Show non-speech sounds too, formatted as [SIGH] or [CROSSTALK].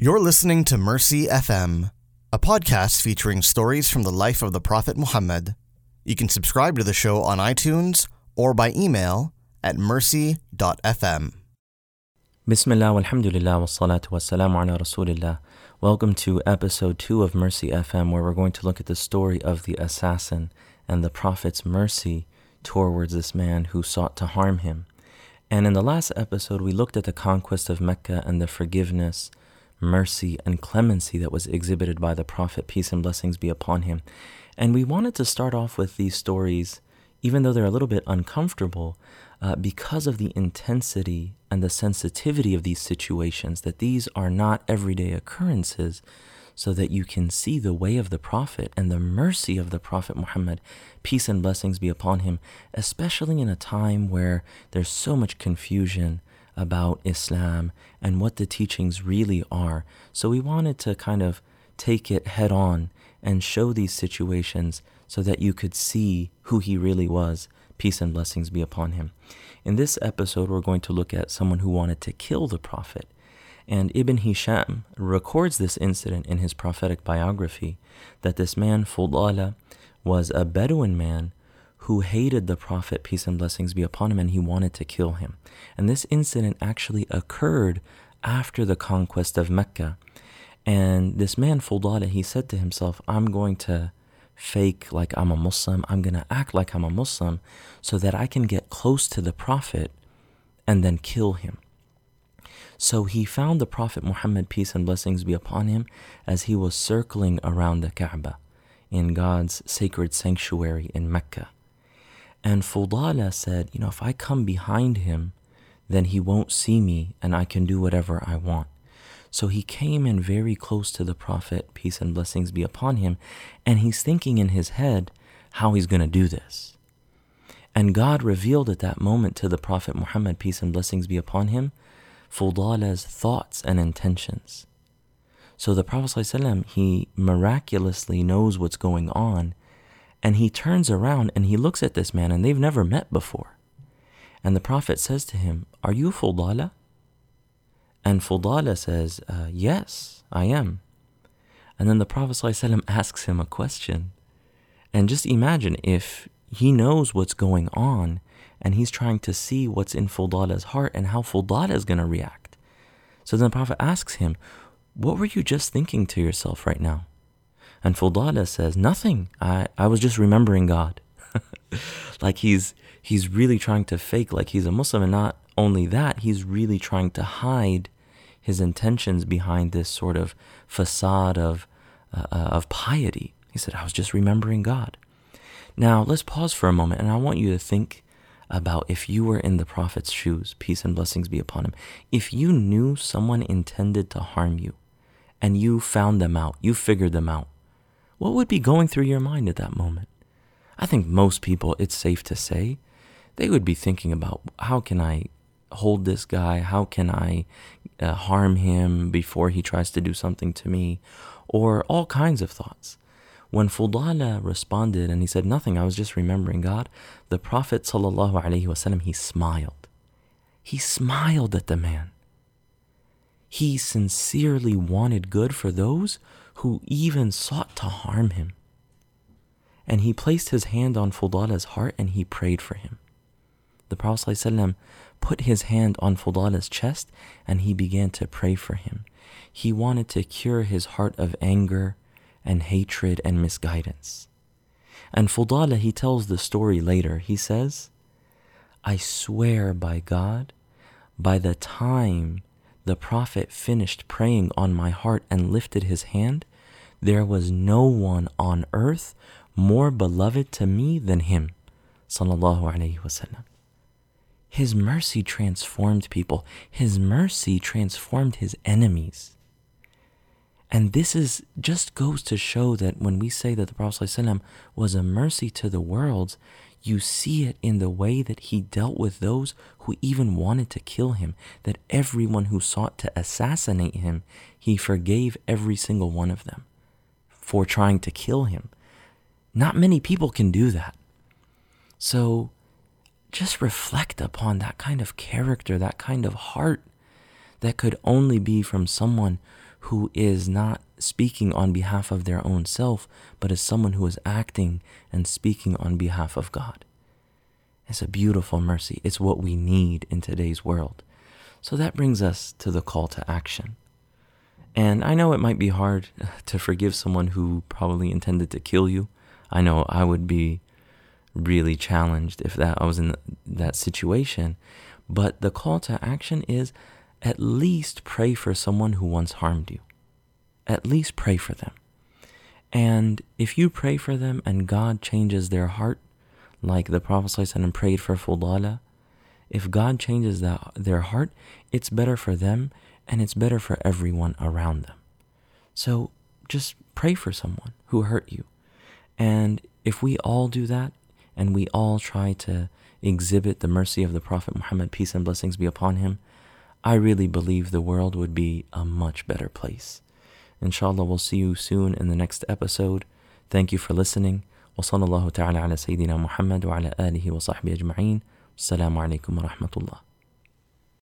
You're listening to Mercy FM, a podcast featuring stories from the life of the Prophet Muhammad. You can subscribe to the show on iTunes or by email at mercy.fm. Bismillah, walhamdulillah, wassalatu wassalamu ala rasulillah. Welcome to episode 2 of Mercy FM, where we're going to look at the story of the assassin and the Prophet's mercy towards this man who sought to harm him. And in the last episode, we looked at the conquest of Mecca and the forgiveness, mercy, and clemency that was exhibited by the Prophet, peace and blessings be upon him. And we wanted to start off with these stories, even though they're a little bit uncomfortable, uh, because of the intensity and the sensitivity of these situations, that these are not everyday occurrences, so that you can see the way of the Prophet and the mercy of the Prophet Muhammad, peace and blessings be upon him, especially in a time where there's so much confusion about Islam and what the teachings really are. So we wanted to kind of take it head on and show these situations so that you could see who he really was Peace and blessings be upon him. In this episode, we're going to look at someone who wanted to kill the Prophet. And Ibn Hisham records this incident in his prophetic biography that this man, Fudala, was a Bedouin man who hated the Prophet, peace and blessings be upon him, and he wanted to kill him. And this incident actually occurred after the conquest of Mecca. And this man, Fudala, he said to himself, I'm going to fake like I'm a Muslim. I'm going to act like I'm a Muslim so that I can get close to the Prophet and then kill him. So he found the Prophet Muhammad, peace and blessings be upon him, as he was circling around the Kaaba in God's sacred sanctuary in Mecca. And Fudala said, You know, if I come behind him, then he won't see me and I can do whatever I want. So he came in very close to the Prophet, peace and blessings be upon him, and he's thinking in his head how he's going to do this. And God revealed at that moment to the Prophet Muhammad, peace and blessings be upon him, Fudala's thoughts and intentions. So the Prophet he miraculously knows what's going on, and he turns around and he looks at this man, and they've never met before. And the Prophet says to him, Are you Fudala? And Fudala says, uh, Yes, I am. And then the Prophet ﷺ asks him a question. And just imagine if he knows what's going on and he's trying to see what's in Fudala's heart and how Fudala is going to react. So then the Prophet asks him, What were you just thinking to yourself right now? And Fudala says, Nothing. I, I was just remembering God. [LAUGHS] like he's he's really trying to fake like he's a Muslim and not only that, he's really trying to hide his intentions behind this sort of facade of, uh, uh, of piety. He said, I was just remembering God. Now, let's pause for a moment, and I want you to think about if you were in the Prophet's shoes, peace and blessings be upon him. If you knew someone intended to harm you, and you found them out, you figured them out, what would be going through your mind at that moment? I think most people, it's safe to say, they would be thinking about how can I hold this guy? How can I uh, harm him before he tries to do something to me? Or all kinds of thoughts. When Fudala responded and he said, Nothing, I was just remembering God, the Prophet ﷺ, he smiled. He smiled at the man. He sincerely wanted good for those who even sought to harm him. And he placed his hand on Fudala's heart and he prayed for him. The Prophet ﷺ put his hand on Fudala's chest and he began to pray for him. He wanted to cure his heart of anger and hatred and misguidance. And Fudala, he tells the story later. He says, I swear by God, by the time the Prophet finished praying on my heart and lifted his hand, there was no one on earth more beloved to me than him. Sallallahu Alaihi Wasallam. His mercy transformed people. His mercy transformed his enemies. And this is just goes to show that when we say that the Prophet was a mercy to the world, you see it in the way that he dealt with those who even wanted to kill him, that everyone who sought to assassinate him, he forgave every single one of them for trying to kill him. Not many people can do that. So just reflect upon that kind of character, that kind of heart that could only be from someone who is not speaking on behalf of their own self, but is someone who is acting and speaking on behalf of God. It's a beautiful mercy. It's what we need in today's world. So that brings us to the call to action. And I know it might be hard to forgive someone who probably intended to kill you. I know I would be really challenged if that I was in that situation. But the call to action is at least pray for someone who once harmed you. At least pray for them. And if you pray for them and God changes their heart, like the Prophet ﷺ prayed for Fudala, if God changes that, their heart, it's better for them and it's better for everyone around them. So just pray for someone who hurt you. And if we all do that and we all try to exhibit the mercy of the Prophet Muhammad, peace and blessings be upon him, I really believe the world would be a much better place. Inshallah, we'll see you soon in the next episode. Thank you for listening. وصلى الله تعالى على سيدنا محمد وعلى آله وصحبه أجمعين السلام عليكم ورحمة الله